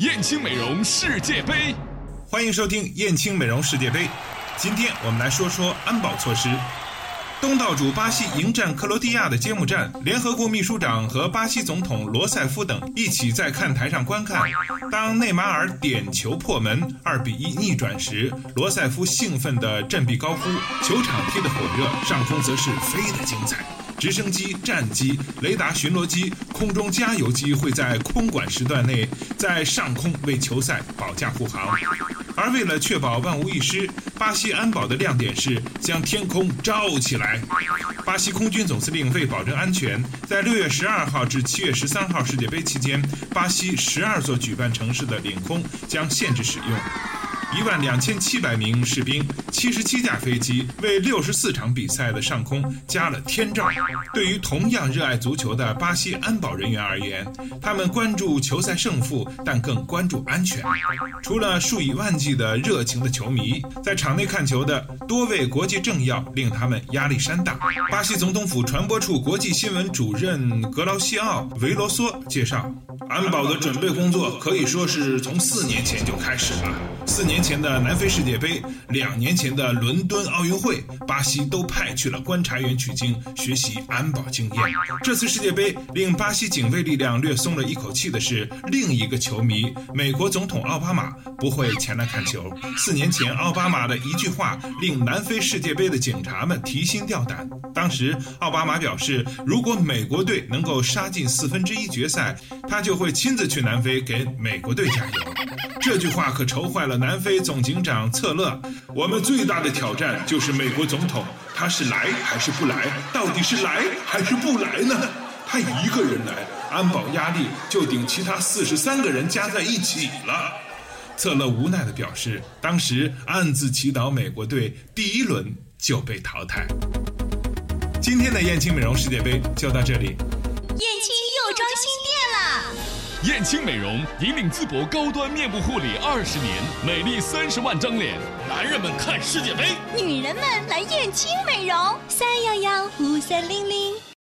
燕青美容世界杯，欢迎收听燕青美容世界杯。今天我们来说说安保措施。东道主巴西迎战克罗地亚的揭幕战，联合国秘书长和巴西总统罗塞夫等一起在看台上观看。当内马尔点球破门，二比一逆转时，罗塞夫兴奋地振臂高呼：“球场踢得火热，上空则是飞得精彩。”直升机、战机、雷达巡逻机、空中加油机会在空管时段内在上空为球赛保驾护航。而为了确保万无一失，巴西安保的亮点是将天空罩起来。巴西空军总司令为保证安全，在六月十二号至七月十三号世界杯期间，巴西十二座举办城市的领空将限制使用。一万两千七百名士兵，七十七架飞机为六十四场比赛的上空加了天罩。对于同样热爱足球的巴西安保人员而言，他们关注球赛胜负，但更关注安全。除了数以万计的热情的球迷，在场内看球的多位国际政要令他们压力山大。巴西总统府传播处国际新闻主任格劳西奥·维罗索介绍，安保的准备工作可以说是从四年前就开始了。四年前的南非世界杯，两年前的伦敦奥运会，巴西都派去了观察员取经，学习安保经验。这次世界杯令巴西警卫力量略松了一口气的是，另一个球迷美国总统奥巴马不会前来看球。四年前，奥巴马的一句话令南非世界杯的警察们提心吊胆。当时，奥巴马表示，如果美国队能够杀进四分之一决赛，他就会亲自去南非给美国队加油。这句话可愁坏了。南非总警长策勒，我们最大的挑战就是美国总统，他是来还是不来？到底是来还是不来呢？他一个人来，安保压力就顶其他四十三个人加在一起了。策勒无奈地表示，当时暗自祈祷美国队第一轮就被淘汰。今天的燕青美容世界杯就到这里。燕青又装新店！燕青美容引领淄博高端面部护理二十年，美丽三十万张脸。男人们看世界杯，女人们来燕青美容，三幺幺五三零零。